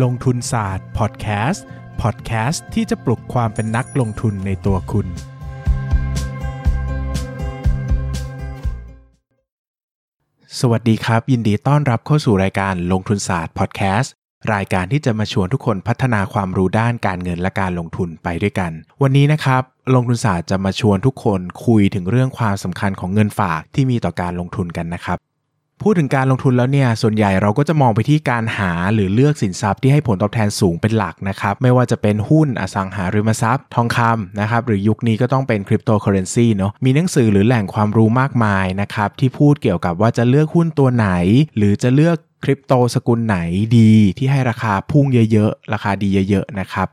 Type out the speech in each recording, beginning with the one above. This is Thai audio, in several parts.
ลงทุนศาสตร์พอดแคสต์พอดแคสต์ที่จะปลุกความเป็นนักลงทุนในตัวคุณ สวัสดีครับ ยินดีต้อนรับเข้าสู่รายการลงทุนศาสตร์พอดแคสต์รายการที่จะมาชวนทุกคนพัฒนาความรู้ด้านการเงินและการลงทุนไปด้วยกัน วันนี้นะครับ ลงทุนศาสตร์จะมาชวนทุกคนคุยถึงเรื่องความสำคัญของเงินฝากที่มีต่อการลงทุนกันนะครับ พูดถึงการลงทุนแล้วเนี่ย ส่วนใหญ่เราก็จะมองไปที่การหาหรือเลือกสินทรัพย์ที่ให้ผลตอบแทนสูงเป็นหลักนะครับ ไม่ว่าจะเป็นหุ้นอสังหาริมทรัพย์ ทองคำนะครับ หรือยุคนี้ก็ต้องเป็นคริปโตเคอเรนซีเนาะ มีหนังสือหรือแหล่งความรู้มากมายนะครับ ที่พูดเกี่ยวกับว่าจะเลือกหุ้นตัวไหน หรือจะเลือกคริปโตสกุลไหนดีที่ให้ราคาพุ่งเยอะๆ ราคาดีเยอะๆ นะครับ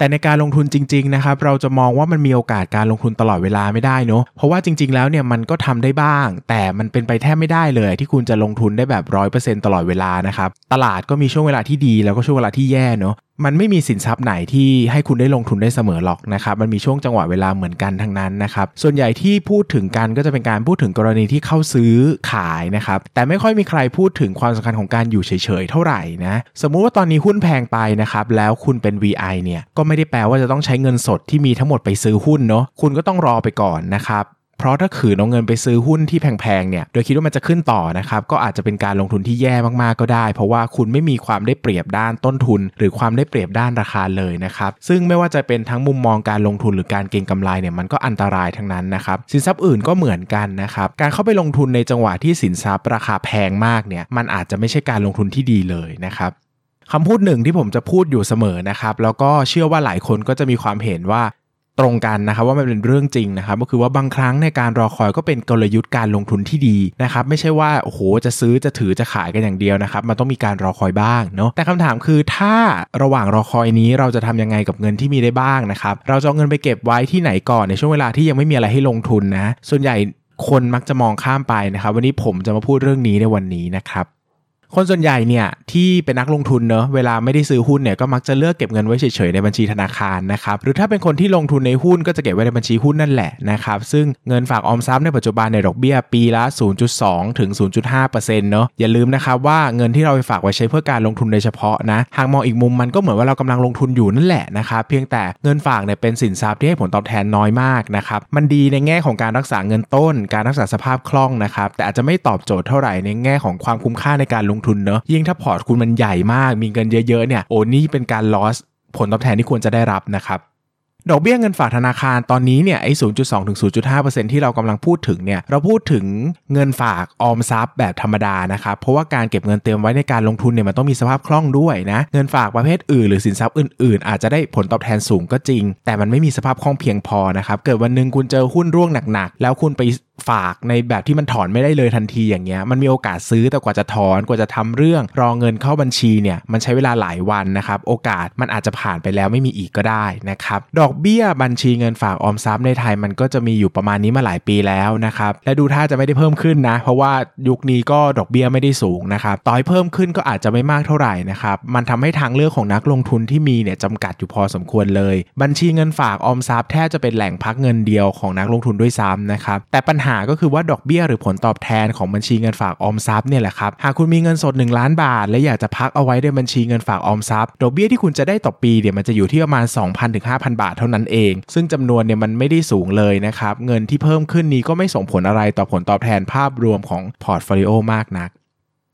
แต่ในการลงทุนจริงๆนะครับเราจะมองว่ามันมีโอกาสการลงทุนตลอดเวลาไม่ได้เนอะเพราะว่าจริง ๆแล้วเนี่ยมันก็ทำได้บ้าง แต่มันเป็นไปแทบไม่ได้เลย ที่คุณจะลงทุนได้แบบร้อยเปอร์เซ็นตลอดเวลานะครับตลาดก็มีช่วงเวลาที่ดีแล้วก็ช่วงเวลาที่แย่เนอะ มันไม่มีสินทรัพย์ไหนที่ให้คุณได้ลงทุนได้เสมอหรอกนะครับ มันมีช่วงจังหวะเวลาเหมือนกันทั้งนั้นนะครับ ส่วนใหญ่ที่พูดถึงกันก็จะเป็นการพูดถึงกรณีที่เข้าซื้อขายนะครับ แต่ไม่ค่อยมีใครพูดถึงความสำคัญของการอยู่เฉยๆเท่าไหร่นะ สมมุติว่าตอนนี้หุ้นแพงไปนะครับ แล้วคุณเป็น VI เนี่ย ก็ไม่ได้แปลว่าจะต้องใช้เงินสดที่มีทั้งหมดไปซื้อหุ้นเนาะ คุณก็ต้องรอไปก่อนนะครับ เพราะถ้าขืนเอาเงินไปซื้อหุ้นที่แพงๆเนี่ยโดยคิดว่ามันจะขึ้นต่อนะครับก็อาจจะเป็นการลงทุนที่แย่มากๆก็ได้ เพราะว่าคุณไม่มีความได้เปรียบด้านต้นทุน หรือความได้เปรียบด้านราคาเลยนะครับซึ่งไม่ว่าจะเป็นทั้งมุมมองการลงทุนหรือการเก็งกำไรเนี่ยมันก็อันตรายทั้งนั้นนะครับสินทรัพย์อื่นก็เหมือนกันนะครับการเข้าไปลงทุนในจังหวะที่สินทรัพย์ราคาแพงมากเนี่ยมันอาจจะไม่ใช่การลงทุนที่ดีเลยนะครับคำพูดหนึ่งที่ผมจะพูดอยู่เสมอนะครับ แล้วก็เชื่อว่าหลายคนก็จะมีความเห็นว่า ตรงกันนะครับว่ามันเป็นเรื่องจริงนะครับก็คือว่าบางครั้งในการรอคอยก็เป็นกลยุทธ์การลงทุนที่ดีนะครับไม่ใช่ว่าโอ้โหจะซื้อจะถือจะขายกันอย่างเดียวนะครับมันต้องมีการรอคอยบ้างเนาะแต่คำถามคือถ้าระหว่างรอคอยนี้เราจะทำยังไงกับเงินที่มีได้บ้างนะครับเราจะเอาเงินไปเก็บไว้ที่ไหนก่อนในช่วงเวลาที่ยังไม่มีอะไรให้ลงทุนนะส่วนใหญ่คนมักจะมองข้ามไปนะครับ วันนี้ผมจะมาพูดเรื่องนี้ในวันนี้นะครับ คนส่วนใหญ่เนี่ยที่เป็นนักลงทุนเนอะเวลาไม่ได้ซื้อหุ้นเนี่ยก็มักจะเลือกเก็บเงินไว้เฉยๆในบัญชีธนาคารนะครับหรือถ้าเป็นคนที่ลงทุนในหุ้นก็จะเก็บไว้ในบัญชีหุ้นนั่นแหละนะครับซึ่งเงินฝากออมทรัพย์ในปัจจุบันในดอกเบี้ยปีละ 0.2 ถึง 0.5%เนอะอย่าลืมนะครับว่าเงินที่เราไปฝากไว้ใช้เพื่อการลงทุนโดยเฉพาะนะหากมองอีกมุมมันก็เหมือนว่าเรากำลังลงทุนอยู่นั่นแหละนะครับเพียงแต่เงินฝากเนี่ยเป็นสินทรัพย์ที่ให้ผลตอบแทนน้อยมากนะครับมันดีในแง่ของการรักษาเงินต้น การรักษาสภาพคล่องนะครับแต่อาจจะไม่ตอบโจทย์เท่าไหร่ในแง่ของความคุ้มค่าในการลงทุนเนอะยิ่งถ้าพอร์ตคุณมันใหญ่มาก มีเงินเยอะๆเนี่ยโอ้นี่เป็นการ loss ผลตอบแทนที่ควรจะได้รับนะครับดอกเบี้ยเงินฝากธนาคารตอนนี้เนี่ยไอ้0.2ถึง0.5%ที่เรากำลังพูดถึงเนี่ยเราพูดถึงเงินฝากออมทรัพย์แบบธรรมดานะครับเพราะว่าการเก็บเงินเตรียมไว้ในการลงทุนเนี่ยมันต้องมีสภาพคล่องด้วยนะเงินฝากประเภทอื่นหรือสินทรัพย์อื่นๆ อาจจะได้ผลตอบแทนสูงก็จริง แต่มันไม่มีสภาพคล่องเพียงพอนะครับเกิดวันหนึ่งคุณเจอหุ้นร่วงหนักๆ แล้วคุณไป ฝากในแบบที่มันถอนไม่ได้เลยทันทีอย่างเงี้ยมันมีโอกาสซื้อแต่กว่าจะถอนกว่าจะทำเรื่อง รอเงินเข้าบัญชีเนี่ยมันใช้เวลาหลายวันนะครับ โอกาสมันอาจจะผ่านไปแล้วไม่มีอีกก็ได้นะครับดอกเบี้ยบัญชีเงินฝากออมทรัพย์ในไทยมันก็จะมีอยู่ประมาณนี้มาหลายปีแล้วนะครับและดูท่าจะไม่ได้เพิ่มขึ้นนะ เพราะว่ายุคนี้ก็ดอกเบี้ยไม่ได้สูงนะครับต่อให้เพิ่มขึ้นก็อาจจะไม่มากเท่าไหร่นะครับมันทำให้ทางเลือกของนักลงทุนที่มีเนี่ยจำกัดอยู่พอสมควรเลย บัญชีเงินฝากออมทรัพย์แทบจะเป็นแหล่งพักเงินเดียวของนักลงทุนด้วยซ้ำนะครับแต่ปัญหาก็คือว่าดอกเบี้ยหรือผลตอบแทนของบัญชีเงินฝากออมทรัพย์เนี่ยแหละครับหากคุณมีเงินสด 1 ล้านบาท และอยากจะพักเอาไว้ในบัญชีเงินฝากออมทรัพย์ดอกเบี้ยที่คุณจะได้ต่อปีเดี๋ยวมันจะอยู่ที่ประมาณ 2,000ถึง5,000 บาทเท่านั้นเอง ซึ่งจำนวนเนี่ยมันไม่ได้สูงเลยนะครับเงินที่เพิ่มขึ้นนี้ก็ไม่ส่งผลอะไรต่อผลตอบแทนภาพรวมของ portfolio มากนัก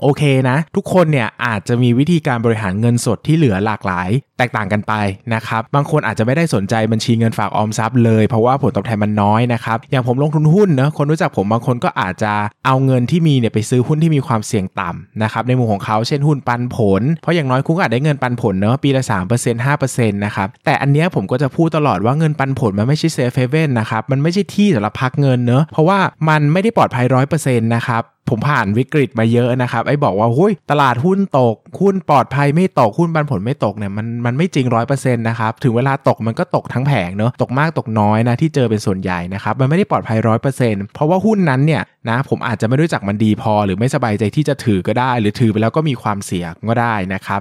โอเคนะ ทุกคนเนี่ยอาจจะมีวิธีการบริหารเงินสดที่เหลือหลากหลาย แตกต่างกันไปนะครับ บางคนอาจจะไม่ได้สนใจบัญชีเงินฝากออมทรัพย์เลย เพราะว่าผลตอบแทนมันน้อยนะครับ อย่างผมลงทุนหุ้นเนะคนรู้จักผมบางคนก็อาจจะเอาเงินที่มีเนี่ยไปซื้อหุ้นที่มีความเสี่ยงต่ำนะครับในมุมของเขาเช่นหุ้นปันผล เพราะอย่างน้อยคุณก็อาจได้เงินปันผลเนอะปีละ3% 5%นะครับแต่อันเนี้ยผมก็จะพูดตลอดว่าเงินปันผลมันไม่ใช่เซฟเฮเว่นนะครับมันไม่ใช่ที่สำหรับพักเงินเนอะเพราะว่ามันไม่ได้ปลอดภัยร้อยเปอร์เซ็นต์นะครับ ผมผ่านวิกฤตมาเยอะนะครับ ไอ้บอกว่าหุ้ยตลาดหุ้นตก หุ้นปลอดภัยไม่ตก หุ้นปันผลไม่ตกเนี่ยมันมันไม่จริงร้อยเปอร์เซ็นต์นะครับ ถึงเวลาตกมันก็ตกทั้งแผงเนาะตกมากตกน้อยนะที่เจอเป็นส่วนใหญ่นะครับ มันไม่ได้ปลอดภัยร้อยเปอร์เซ็นต์เพราะว่าหุ้นนั้นเนี่ยนะผมอาจจะไม่รู้จักมันดีพอ หรือไม่สบายใจที่จะถือก็ได้ หรือถือไปแล้วก็มีความเสี่ยงก็ได้นะครับ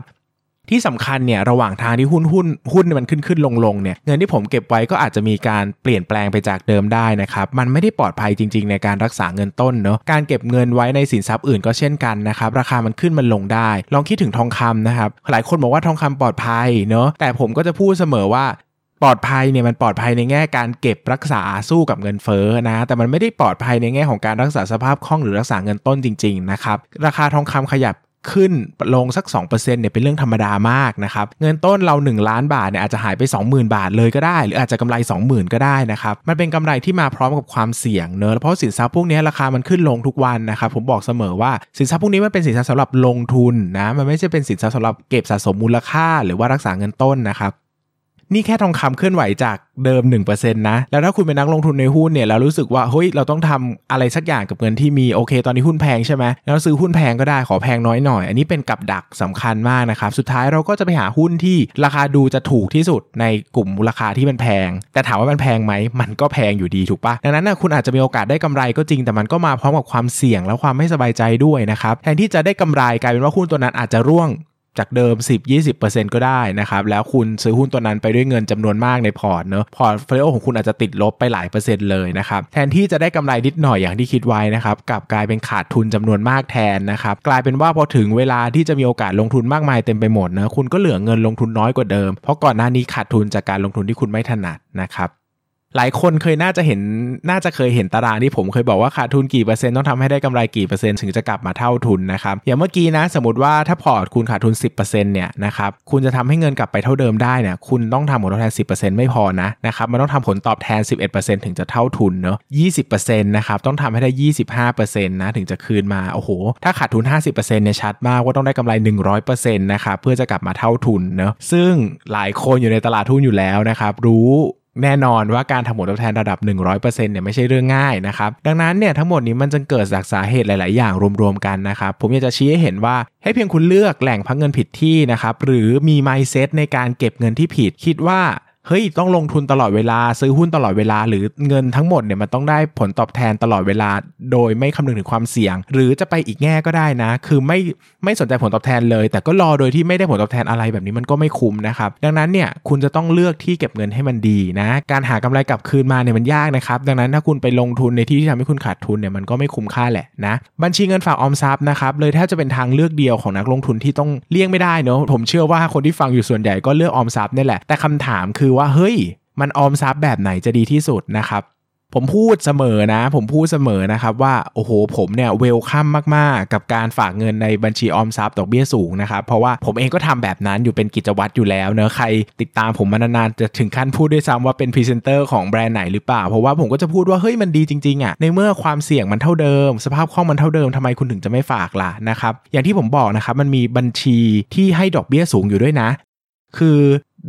ที่สำคัญเนี่ยระหว่างทางที่หุ้นหุ้นหุ้นมันขึ้นขึ้นลงลงเนี่ยเงินที่ผมเก็บไว้ก็อาจจะมีการเปลี่ยนแปลงไปจากเดิมได้นะครับมันไม่ได้ปลอดภัยจริง ๆ ในการรักษาเงินต้นเนาะการเก็บเงินไว้ในสินทรัพย์อื่นก็เช่นกันนะครับราคามันขึ้นมันลงได้ ลองคิดถึงทองคำนะครับหลายคนบอกว่าทองคำปลอดภัยเนาะแต่ผมก็จะพูดเสมอว่าปลอดภัยเนี่ยมันปลอดภัยในแง่การเก็บรักษาสู้กับเงินเฟ้อนะ แต่มันไม่ได้ปลอดภัยในแง่ของการรักษาสภาพคล่องหรือรักษาเงินต้นจริงๆนะครับราคาทองคำขยับ ขึ้นลงสัก 2%เนี่ยเป็นเรื่องธรรมดามากนะครับเงินต้นเรา 1 ล้านบาทเนี่ยอาจจะหายไป 20,000 บาทเลยก็ได้ หรืออาจจะกำไร 20,000 ก็ได้นะครับมันเป็นกำไรที่มาพร้อมกับความเสี่ยงเนอะเพราะสินทรัพย์พวกนี้ราคามันขึ้นลงทุกวันนะครับผมบอกเสมอว่าสินทรัพย์พวกนี้มันเป็นสินทรัพย์สำหรับลงทุนนะมันไม่ใช่เป็นสินทรัพย์สำหรับเก็บสะสมมูลค่า หรือว่ารักษาเงินต้นนะครับ นี่แค่ทองคำเคลื่อนไหวจากเดิม 1%นะ แล้วถ้าคุณเป็นนักลงทุนในหุ้นเนี่ยแล้วรู้สึกว่าเฮ้ยเราต้องทำอะไรสักอย่างกับเงินที่มีโอเค ตอนนี้หุ้นแพงใช่ไหมแล้วซื้อหุ้นแพงก็ได้ขอแพงน้อยหน่อย อันนี้เป็นกับดักสำคัญมากนะครับ สุดท้ายเราก็จะไปหาหุ้นที่ราคาดูจะถูกที่สุดในกลุ่มมูลค่าที่มันแพง แต่ถามว่ามันแพงไหมมันก็แพงอยู่ดีถูกปะดังนั้นนะคุณอาจจะมีโอกาสได้กำไรก็จริง แต่มันก็มาพร้อมกับความเสี่ยงและความไม่สบายใจด้วยนะครับแทนที่จะได้กำไรกลายเป็นว่าหุ้นตัวนั้นอาจจะร่วง จากเดิม 10-20%ก็ได้นะครับ แล้วคุณซื้อหุ้นตัวนั้นไปด้วยเงินจำนวนมากในพอร์ตเนอะ portfolio ของคุณอาจจะติดลบไปหลายเปอร์เซ็นต์เลยนะครับ แทนที่จะได้กำไรนิดหน่อยอย่างที่คิดไว้นะครับกลับกลายเป็นขาดทุนจำนวนมากแทนนะครับ กลายเป็นว่าพอถึงเวลาที่จะมีโอกาสลงทุนมากมายเต็มไปหมดนะคุณก็เหลือเงินลงทุนน้อยกว่าเดิม เพราะก่อนหน้านี้ขาดทุนจากการลงทุนที่คุณไม่ถนัดนะครับ หลายคนเคยน่าจะเห็นน่าจะเคยเห็นตารางที่ผมเคยบอกว่าขาดทุนกี่เปอร์เซ็นต์ต้องทำให้ได้กำไรกี่เปอร์เซ็นต์ถึงจะกลับมาเท่าทุนนะครับอย่างเมื่อกี้นะสมมติว่าถ้าพอร์ตคุณขาดทุน 10%เนี่ยนะครับคุณจะทำให้เงินกลับไปเท่าเดิมได้เนี่ยคุณต้องทำผลตอบแทน 10%ไม่พอนะนะครับมันต้องทำผลตอบแทน 11%ถึงจะเท่าทุนเนาะ20%นะครับต้องทำให้ได้ 25%นะถึงจะคืนมาโอ้โหถ้าขาดทุน 50%เนี่ยชัดมากว่าต้องได้กำไร 100%นะครับเพื่อจะกลับมาเท่าทุนเนาะซึ่งหลายคนอยู่ในตลาดทุนอยู่แล้วนะครับรู้ แน่นอนว่าการทำผลตอบแทนระดับ 100%เนี่ยไม่ใช่เรื่องง่ายนะครับ ดังนั้นเนี่ยทั้งหมดนี้มันจะเกิดจากสาเหตุหลาย ๆ อย่างรวม ๆ กันนะครับ ผมอยากจะชี้ให้เห็นว่าให้เพียงคุณเลือกแหล่งพักเงินผิดที่นะครับ หรือมี mindset ในการเก็บเงินที่ผิด คิดว่า เฮ้ยต้องลงทุนตลอดเวลาซื้อหุ้นตลอดเวลา หรือเงินทั้งหมดเนี่ยมันต้องได้ผลตอบแทนตลอดเวลา โดยไม่คำนึงถึงความเสี่ยง หรือจะไปอีกแง่ก็ได้นะ คือไม่ไม่สนใจผลตอบแทนเลย แต่ก็รอโดยที่ไม่ได้ผลตอบแทนอะไรแบบนี้มันก็ไม่คุ้มนะครับ ดังนั้นเนี่ยคุณจะต้องเลือกที่เก็บเงินให้มันดีนะ การหากำไรกลับคืนมาเนี่ยมันยากนะครับ ดังนั้นถ้าคุณไปลงทุนในที่ที่ทำให้คุณขาดทุนเนี่ยมันก็ไม่คุ้มค่าแหละนะ บัญชีเงินฝากออมทรัพย์นะครับเลยแทบจะเป็นทางเลือกเดียวของนักลงทุนที่ต้องเลี่ยงไม่ได้เนาะผมเชื่อว่าคนที่ฟังอยู่ส่วนใหญ่ก็เลือกออมทรัพย์นี่แหละแต่คำถามคือว่าเฮ้ย มันออมทรัพย์แบบไหนจะดีที่สุดนะครับ ผมพูดเสมอนะ ผมพูดเสมอนะครับว่าโอ้โหผมเนี่ย welcome มากๆ กับการฝากเงินในบัญชีออมทรัพย์ดอกเบี้ยสูงนะครับ เพราะว่าผมเองก็ทำแบบนั้นอยู่เป็นกิจวัตรอยู่แล้วเนอะใครติดตามผมมานานๆจะถึงขั้นพูดด้วยซ้ำว่าเป็นพรีเซนเตอร์ของแบรนด์ไหนหรือเปล่า เพราะว่าผมก็จะพูดว่าเฮ้ยมันดีจริงๆอ่ะในเมื่อความเสี่ยงมันเท่าเดิม สภาพคล่องมันเท่าเดิมทำไมคุณถึงจะไม่ฝากล่ะนะครับอย่างที่ผมบอกนะครับมันมีบัญชีที่ให้ดอกเบี้ยสูงอยู่ด้วยนะคือ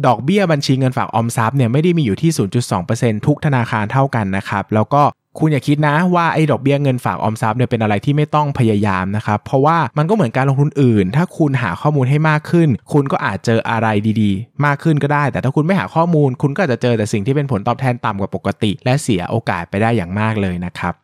ดอกเบี้ยบัญชีเงินฝากออมทรัพย์เนี่ยไม่ได้มีอยู่ที่ 0.2%ทุกธนาคารเท่ากันนะครับ แล้วก็คุณอย่าคิดนะว่าไอ้ดอกเบี้ยเงินฝากออมทรัพย์เนี่ยเป็นอะไรที่ไม่ต้องพยายามนะครับ เพราะว่ามันก็เหมือนการลงทุนอื่น ถ้าคุณหาข้อมูลให้มากขึ้น คุณก็อาจเจออะไรดีๆ มากขึ้นก็ได้ แต่ถ้าคุณไม่หาข้อมูล คุณก็จะเจอแต่สิ่งที่เป็นผลตอบแทนต่ำกว่าปกติ และเสียโอกาสไปได้อย่างมากเลยนะครับ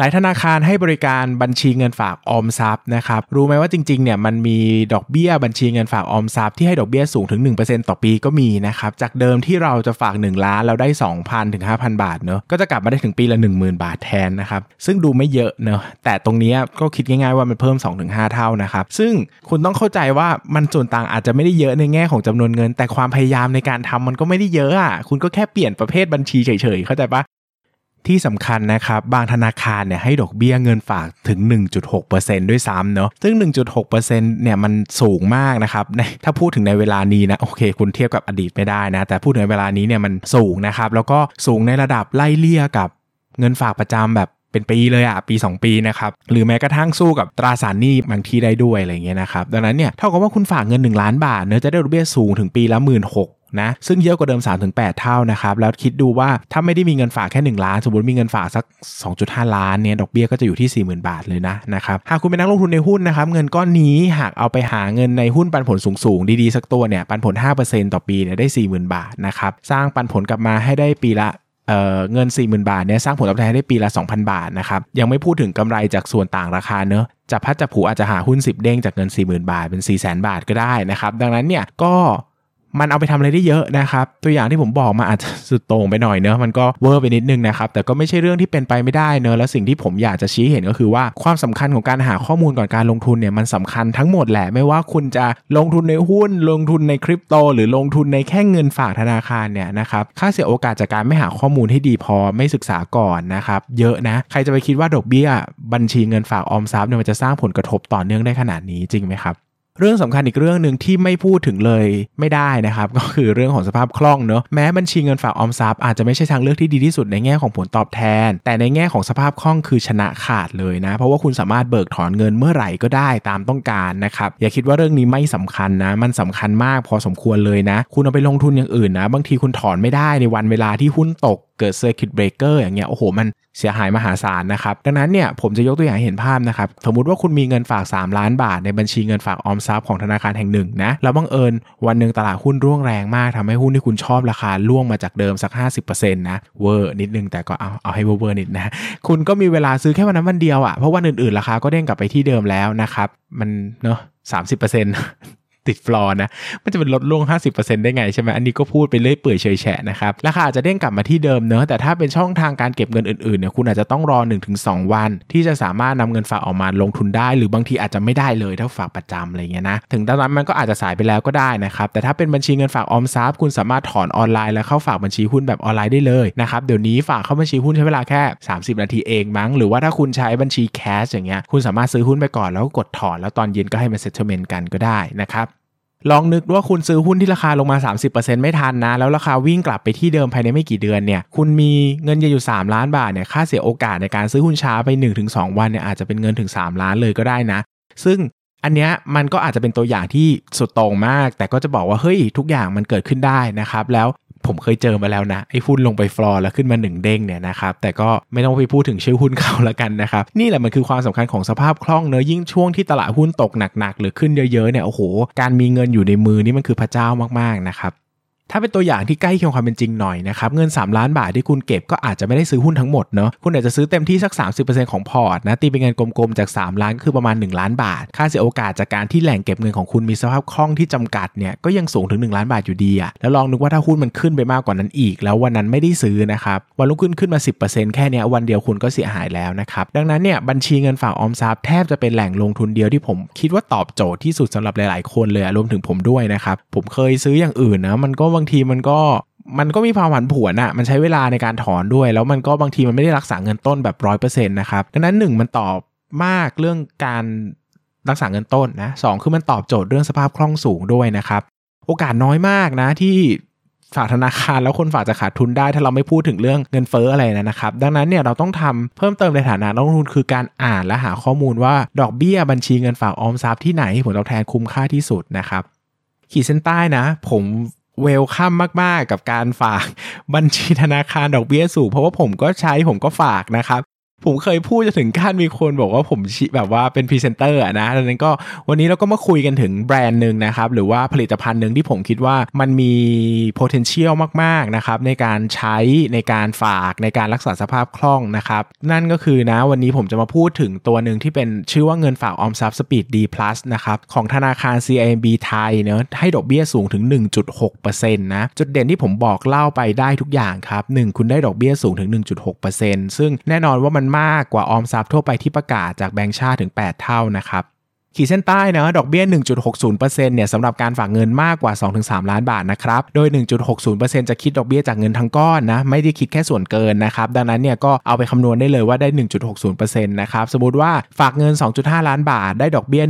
หลายธนาคารให้บริการบัญชีเงินฝากออมทรัพย์นะครับรู้ไหมว่าจริงๆเนี่ยมันมีดอกเบี้ยบัญชีเงินฝากออมทรัพย์ที่ให้ดอกเบี้ยสูงถึง 1%ต่อปีก็มีนะครับจากเดิมที่เราจะฝาก 1 ล้านเราได้ 2,000ถึง5,000 บาทเนอะก็จะกลับมาได้ถึงปีละ 10,000 บาทแทนนะครับซึ่งดูไม่เยอะเนอะแต่ตรงนี้ก็คิดง่ายๆว่ามันเพิ่ม 2-5 เท่านะครับซึ่งคุณต้องเข้าใจว่ามันส่วนต่างอาจจะไม่ได้เยอะในแง่ของจำนวนเงิน แต่ความพยายามในการทำมันก็ไม่ได้เยอะอะคุณก็แค่เปลี่ยนประเภทบัญชีเฉยๆเข้าใจปะ ที่สำคัญนะครับบางธนาคารเนี่ยให้ดอกเบี้ยเงินฝากถึง 1.6%ด้วยซ้ำเนาะซึ่ง 1.6%เนี่ยมันสูงมากนะครับถ้าพูดถึงในเวลานี้นะโอเค คุณเทียบกับอดีตไม่ได้นะ แต่พูดถึงเวลานี้เนี่ยมันสูงนะครับแล้วก็สูงในระดับไล่เลี่ยกับเงินฝากประจำแบบเป็นปีเลยอะปี 2 ปีนะครับหรือแม้กระทั่งสู้กับตราสารหนี้บางที่ได้ด้วยอะไรเงี้ยนะครับดังนั้นเนี่ยเท่ากับว่าคุณฝากเงิน 1 ล้านบาทเนื้อจะได้ดอกเบี้ยสูงถึงปีละ 1 6ื่น นะซึ่งเยอะกว่าเดิม 3-8 เท่านะครับแล้วคิดดูว่าถ้าไม่ได้มีเงินฝากแค่ 1 ล้าน สมมติมีเงินฝากสัก 2.5 ล้านเนี่ยดอกเบี้ยก็จะอยู่ที่ 40,000 บาทเลยนะนะครับหากคุณเป็นนักลงทุนในหุ้นนะครับเงินก้อนนี้หากเอาไปหาเงินในหุ้นปันผลสูงๆดีๆสักตัวเนี่ยปันผล 5%ต่อปีเนี่ยได้ 40,000 บาทนะครับสร้างปันผลกลับมาให้ได้ปีละเเงิน 40,000 บาทเนี่ยสร้างผลตอบแทนได้ปีละ 2,000 บาทนะครับยังไม่พูดถึงกำไรจากส่วนต่างราคาเนอะจะพัดจะผูอาจจะหาหุ้น 10 เด้งจากเงิน 40,000 บาทเป็น 4 0 0 0 0 0 บาทก็ได้นะครับดังนั้นเนี่ยก็ มันเอาไปทำอะไรได้เยอะนะครับ ตัวอย่างที่ผมบอกมาอาจจะสุดโต่งไปหน่อยเนอะมันก็เวอร์ไปนิดนึงนะครับ แต่ก็ไม่ใช่เรื่องที่เป็นไปไม่ได้เนอะและสิ่งที่ผมอยากจะชี้เห็นก็คือว่าความสำคัญของการหาข้อมูลก่อนการลงทุนเนี่ยมันสำคัญทั้งหมดแหละไม่ว่าคุณจะลงทุนในหุ้น ลงทุนในคริปโต หรือลงทุนในแค่เงินฝากธนาคารเนี่ยนะครับค่าเสียโอกาสจากการไม่หาข้อมูลให้ดีพอไม่ศึกษาก่อนนะครับเยอะนะ ใครจะไปคิดว่าดอกเบี้ย บัญชีเงินฝากออมทรัพย์เนี่ยมันจะสร้างผลกระทบต่อเนื่องได้ขนาดนี้จริงไหมครับ เรื่องสำคัญอีกเรื่องหนึ่งที่ไม่พูดถึงเลยไม่ได้นะครับ ก็คือเรื่องของสภาพคล่องเนอะแม้บัญชีเงินฝากออมทรัพย์อาจจะไม่ใช่ทางเลือกที่ดีที่สุดในแง่ของผลตอบแทน แต่ในแง่ของสภาพคล่องคือชนะขาดเลยนะ เพราะว่าคุณสามารถเบิกถอนเงินเมื่อไหร่ก็ได้ตามต้องการนะครับอย่าคิดว่าเรื่องนี้ไม่สำคัญนะ มันสำคัญมากพอสมควรเลยนะ คุณเอาไปลงทุนอย่างอื่นนะ บางทีคุณถอนไม่ได้ในวันเวลาที่หุ้นตกเกิด circuit breaker อย่างเงี้ยโอ้โหมัน เสียหายมหาศาลนะครับ ดังนั้นเนี่ยผมจะยกตัวอย่างเห็นภาพนะครับ สมมติว่าคุณมีเงินฝาก 3 ล้านบาท ในบัญชีเงินฝากออมทรัพย์ของธนาคารแห่งหนึ่งนะแล้วบังเอิญวันหนึ่งตลาดหุ้นร่วงแรงมากทำให้หุ้นที่คุณชอบราคาร่วงมาจากเดิมสัก 50%นะเวอร์นิดนึงแต่ก็เอาเอาให้เวอร์นิดนะคุณก็มีเวลาซื้อแค่วันนั้นวันเดียวอ่ะเพราะวันอื่นๆราคาก็เด้งกลับไปที่เดิมแล้วนะครับมันเนาะสามสิบเปอร์เซ็นต์ ติดฟลอร์นะ มันจะเป็นลดลง 50%ได้ไงใช่ไหมอันนี้ก็พูดไปเรื่อยเปื่อยเฉยแฉะนะครับ ราคาอาจจะเด้งกลับมาที่เดิมเนอะแต่ถ้าเป็นช่องทางการเก็บเงินอื่นๆเนี่ยคุณอาจจะต้องรอ 1-2 วัน ที่จะสามารถนำเงินฝากออกมาลงทุนได้ หรือบางทีอาจจะไม่ได้เลยถ้าฝากประจำอะไรเงี้ยนะถึงตอนนั้นมันก็อาจจะสายไปแล้วก็ได้นะครับแต่ถ้าเป็นบัญชีเงินฝากออมทรัพย์คุณสามารถถอนออนไลน์แล้วเข้าฝากบัญชีหุ้นแบบออนไลน์ได้เลยนะครับเดี๋ยวนี้ฝากเข้าบัญชีหุ้นใช้เวลาแค่ 30 นาทีเองมั้งหรือว่าถ้าคุณใช้บัญชี cash อย่างเงี้ยคุณสามารถซื้อหุ้นไปก่อนแล้วกดถอนแล้วตอนเย็นก็ให้มัน settlement กันก็ได้นะครับ ลองนึกว่าคุณซื้อหุ้นที่ราคาลงมา 30%ไม่ทันนะ แล้วราคาวิ่งกลับไปที่เดิมภายในไม่กี่เดือนเนี่ย คุณมีเงินเยือยู่ 3 ล้านบาทเนี่ย ค่าเสียโอกาสในการซื้อหุ้นช้าไป 1-2 วันเนี่ยอาจจะเป็นเงินถึง 3 ล้านเลยก็ได้นะ ซึ่งอันเนี้ยมันก็อาจจะเป็นตัวอย่างที่สุดตรงมาก แต่ก็จะบอกว่าเฮ้ยทุกอย่างมันเกิดขึ้นได้นะครับ แล้ว ผมเคยเจอมาแล้วนะไอ้หุ้นลงไปฟลอร์แล้วขึ้นมาหนึ่งเด้งเนี่ยนะครับแต่ก็ไม่ต้องไปพูดถึงชื่อหุ้นเขาละกันนะครับนี่แหละมันคือความสำคัญของสภาพคล่องเนอะยิ่งช่วงที่ตลาดหุ้นตกหนักๆหรือขึ้นเยอะๆเนี่ยโอ้โหการมีเงินอยู่ในมือนี่มันคือพระเจ้ามากๆนะครับ ถ้าเป็นตัวอย่างที่ใกล้เคียงความเป็นจริงหน่อยนะครับเงิน 3 ล้านบาทที่คุณเก็บก็อาจจะไม่ได้ซื้อหุ้นทั้งหมดเนาะคุณอาจจะซื้อเต็มที่สัก 30%ของพอร์ตนะตีเป็นเงินกลมๆจาก 3 ล้านคือประมาณ 1 ล้านบาท ค่าเสียโอกาสจากการที่แหล่งเก็บเงินของคุณมีสภาพคล่องที่จำกัดเนี่ยก็ยังสูงถึง 1 ล้านบาทอยู่ดีอะแล้วลองนึกว่าถ้าหุ้นมันขึ้นไปมากกว่านั้นอีก แล้ววันนั้นไม่ได้ซื้อนะครับวันรุ่งขึ้นขึ้นมา 10%แค่นี้วันเดียวคุณก็เสียหายแล้วนะครับดังนั้นเนี่ยบัญชีเงินฝากออมทรัพย์แทบจะเป็นแหล่งลงทุนเดียวที่ผมคิดว่าตอบโจทย์ที่สุดสำหรับหลาย ๆ คนเลยรวมถึงผมด้วยนะครับผมเคยซื้ออย่างอื่นนะมันก็างทีมันก็มันก็มีความผันผวนอะมันใช้เวลาในการถอนด้วย แล้วมันก็บางทีมันไม่ได้รักษาเงินต้นแบบร้อยเปอร์เซ็นต์นะครับ ดังนั้นหนึ่งมันตอบมากเรื่องการรักษาเงินต้นนะสองคือมันตอบโจทย์เรื่องสภาพคล่องสูงด้วยนะครับ โอกาสน้อยมากนะที่ฝากธนาคารแล้วคนฝากจะขาดทุนได้ ถ้าเราไม่พูดถึงเรื่องเงินเฟ้ออะไรนะครับ ดังนั้นเนี่ยเราต้องทำเพิ่มเติมในฐานะนักลงทุนคือการอ่านและหาข้อมูลว่าดอกเบี้ยบัญชีเงินฝากออมทรัพย์ที่ไหนผลตอบแทนคุ้มค่าที่สุดนะครับขีดเส้นใต้นะ ผม welcome มาก ๆ กับการฝากบัญชีธนาคารดอกเบี้ยสูงเพราะว่าผมก็ใช้ผมก็ฝากนะครับ ผมเคยพูดจะถึงขั้นมีคนบอกว่าผมแบบว่าเป็นพรีเซนเตอร์นะดังนั้นก็วันนี้เราก็มาคุยกันถึงแบรนด์หนึ่งนะครับ หรือว่าผลิตภัณฑ์หนึ่งที่ผมคิดว่ามันมี potential มากๆนะครับในการใช้ในการฝากในการรักษาสภาพคล่องนะครับ นั่นก็คือนะวันนี้ผมจะมาพูดถึงตัวหนึ่งที่เป็นชื่อว่าเงินฝากออมทรัพย์ Speed D Plus นะครับของธนาคาร CIMB ไทยเนาะให้ดอกเบี้ยสูงถึง 1.6%นะจุดเด่นที่ผมบอกเล่าไปได้ทุกอย่างครับ 1 คุณได้ดอกเบี้ยสูงถึง 1.6%ซึ่งแน่นอนว่ามันมากกว่าออมทรัพย์ทั่วไปที่ประกาศจากแบงก์ชาติถึง 8 เท่านะครับ ขีดเส้นใต้นะดอกเบี้ย 1.60%เนี่ยสำหรับการฝากเงินมากกว่า 2-3 ล้านบาทนะครับ โดย 1.60%จะคิดดอกเบี้ยจากเงินทั้งก้อนนะไม่ได้คิดแค่ส่วนเกินนะครับ ดังนั้นเนี่ยก็เอาไปคำนวณได้เลยว่าได้ 1.60%นะครับ สมมติว่าฝากเงิน 2.5 ล้านบาท ได้ดอกเบี้ย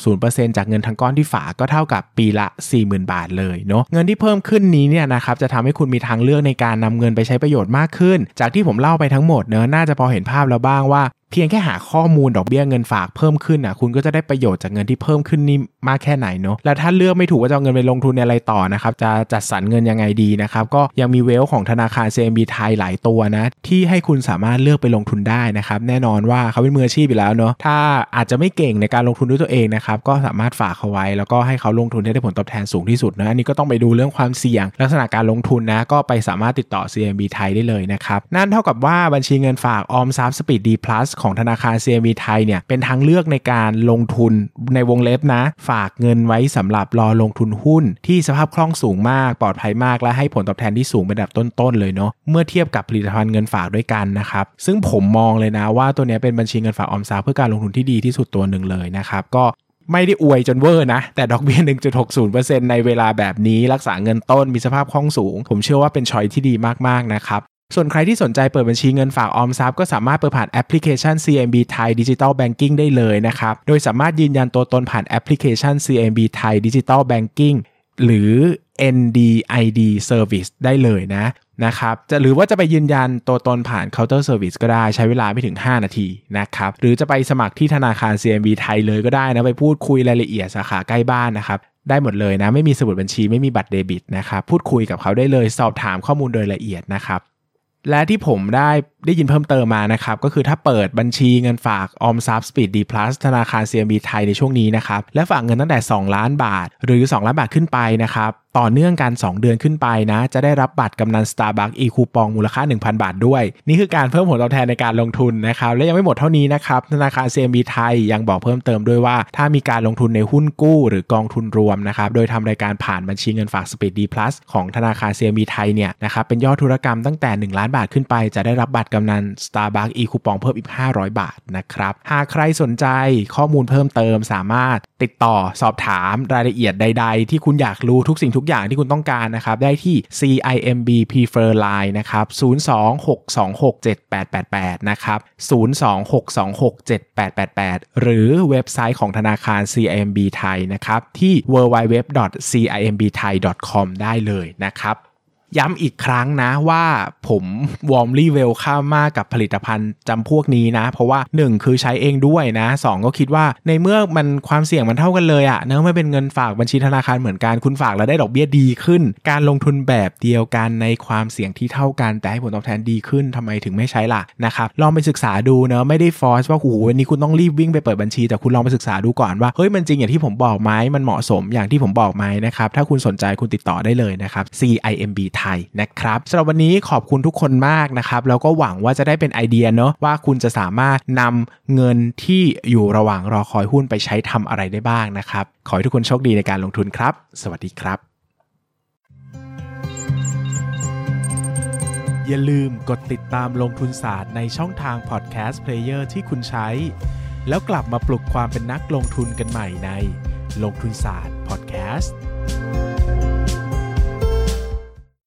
1.60%จากเงินทั้งก้อนที่ฝากก็เท่ากับปีละ 40,000 บาทเลยเนาะเงินที่เพิ่มขึ้นนี้เนี่ยนะครับจะทำให้คุณมีทางเลือกในการนำเงินไปใช้ประโยชน์มากขึ้น จากที่ผมเล่าไปทั้งหมดเนอะน่าจะพอเห็นภาพแล้วบ้างว่า เพียงแค่หาข้อมูลดอกเบี้ยเงินฝากเพิ่มขึ้นอะคุณก็จะได้ประโยชน์จากเงินที่เพิ่มขึ้นนี่มากแค่ไหนเนาะแล้วถ้าเลือกไม่ถูกว่าจะเอาเงินไปลงทุนในอะไรต่อนะครับจะจัดสรรเงินยังไงดีนะครับก็ยังมีเวลของธนาคาร CMB ไทยหลายตัวนะที่ให้คุณสามารถเลือกไปลงทุนได้นะครับแน่นอนว่าเขาเป็นมืออาชีพอยู่แล้วเนาะถ้าอาจจะไม่เก่งในการลงทุนด้วยตัวเองนะครับก็สามารถฝากเขาไว้ แล้วก็ให้เขาลงทุนได้ผลตอบแทนสูงที่สุดนะอันนี้ก็ต้องไปดูเรื่องความเสี่ยง ลักษณะการลงทุนนะก็ไปสามารถติดต่อ CIMB ไทยได้เลยนะครับนั่นเท่ากับว่าบัญชีเงินฝากออมทรัพย์ Speed D Plus ของธนาคาร CIMB ไทยเนี่ยเป็นทางเลือกในการลงทุนในวงเล็บนะ ฝากเงินไว้สำหรับรอลงทุนหุ้น ที่สภาพคล่องสูงมากปลอดภัยมากและให้ผลตอบแทนที่สูงเป็นระดับต้นๆเลยเนาะเมื่อเทียบกับผลิตภัณฑ์เงินฝากด้วยกันนะครับซึ่งผมมองเลยนะว่าตัวนี้เป็นบัญชีเงินฝากออมทรัพย์เพื่อการลงทุนที่ดีที่สุดตัวหนึ่งเลยนะครับก็ไม่ได้อวยจนเวอร์นะ แต่ดอกเบี้ย 1.60%ในเวลาแบบนี้รักษาเงินต้นมีสภาพคล่องสูง ผมเชื่อว่าเป็น choice ที่ดีมาก ๆ นะครับ ส่วนใครที่สนใจเปิดบัญชีเงินฝากออมทรัพย์ก็สามารถเปิดผ่านแอปพลิเคชัน CMB ไทยดิจิตอลแบงกิ้งได้เลยนะครับ โดยสามารถยืนยันตัวตนผ่านแอปพลิเคชัน CMB ไทยดิจิตอลแบงกิ้งหรือ NDID Service ได้เลยนะนะครับจะหรือว่าจะไปยืนยันตัวตนผ่านเคาน์เตอร์เซอร์วิสก็ได้ใช้เวลาไม่ถึง 5 นาทีนะครับหรือจะไปสมัครที่ธนาคาร CMB ไทยเลยก็ได้นะไปพูดคุยรายละเอียดสาขาใกล้บ้านนะครับได้หมดเลยนะไม่มีสมุดบัญชีไม่มีบัตรเดบิตนะครับพูดคุยกับเขาได้เลยสอบถามข้อมูลโดยละเอียดนะครับ และที่ผมได้ได้ยินเพิ่มเติมมานะครับ ก็คือถ้าเปิดบัญชีเงินฝากออมทรัพย์สปีดดีพลัสธนาคาร CMB ไทยในช่วงนี้นะครับ และฝากเงินตั้งแต่ 2 ล้านบาท หรือ 2 ล้านบาทขึ้นไปนะครับ ต่อเนื่องกัน 2 เดือนขึ้นไปนะ จะได้รับบัตรกำนัล Starbucks e-Coupon มูลค่า 1,000 บาทด้วย นี่คือการเพิ่มผลตอบแทนในการลงทุนนะครับ และยังไม่หมดเท่านี้นะครับ ธนาคาร CMB ไทยยังบอกเพิ่มเติมด้วยว่า ถ้ามีการลงทุนในหุ้นกู้หรือกองทุนรวมนะครับ โดยทำรายการผ่านบัญชีเงินฝาก Speed D Plus ของธนาคาร CMB ไทยเนี่ยนะครับเป็นยอดธุรกรรมตั้งแต่ 1 ล้านบาทขึ้นไป จะได้รับบัตรกำนัน Starbucks อีคูปองเพิ่มอีก 500 บาทนะครับหากใครสนใจข้อมูลเพิ่มเติมสามารถติดต่อสอบถามรายละเอียดใด ๆ ที่คุณอยากรู้ทุกสิ่งทุกอย่างที่คุณต้องการนะครับ ได้ที่ CIMB Prefer Line นะครับ 026267888 นะครับ 026267888 หรือเว็บไซต์ของธนาคาร CIMB ไทยนะครับ ที่ www.cimbthai.com ได้เลยนะครับ ย้ำอีกครั้งนะว่าผม warmly welcome มากกับผลิตภัณฑ์จำพวกนี้นะ เพราะว่า 1 คือใช้เองด้วยนะ 2 ก็คิดว่าในเมื่อมันความเสี่ยงมันเท่ากันเลยอะเนื่องไม่เป็นเงินฝากบัญชีธนาคารเหมือนกันคุณฝากแล้วได้ดอกเบี้ยดีขึ้น การลงทุนแบบเดียวกันในความเสี่ยงที่เท่ากันแต่ให้ผลตอบแทนดีขึ้นทำไมถึงไม่ใช้ล่ะนะครับลองไปศึกษาดูนะไม่ได้ force ว่าโอ้โหวันนี้คุณต้องรีบวิ่งไปเปิดบัญชี แต่คุณลองไปศึกษาดูก่อนว่าเฮ้ยมันจริงอย่างที่ผมบอกไหมมันเหมาะสมอย่างที่ผมบอกไหมนะครับถ้าคุณสนใจคุณติดต่อได้เลยนะครับ CIMB ไทยนะครับสำหรับวันนี้ขอบคุณทุกคนมากนะครับแล้วก็หวังว่าจะได้เป็นไอเดียเนาะว่าคุณจะสามารถนำเงินที่อยู่ระหว่างรอคอยหุ้นไปใช้ทำอะไรได้บ้างนะครับ ขอให้ทุกคนโชคดีในการลงทุนครับ สวัสดีครับ อย่าลืมกดติดตามลงทุนศาสตร์ในช่องทาง podcast player ที่คุณใช้ แล้วกลับมาปลุกความเป็นนักลงทุนกันใหม่ในลงทุนศาสตร์พอดแคสต์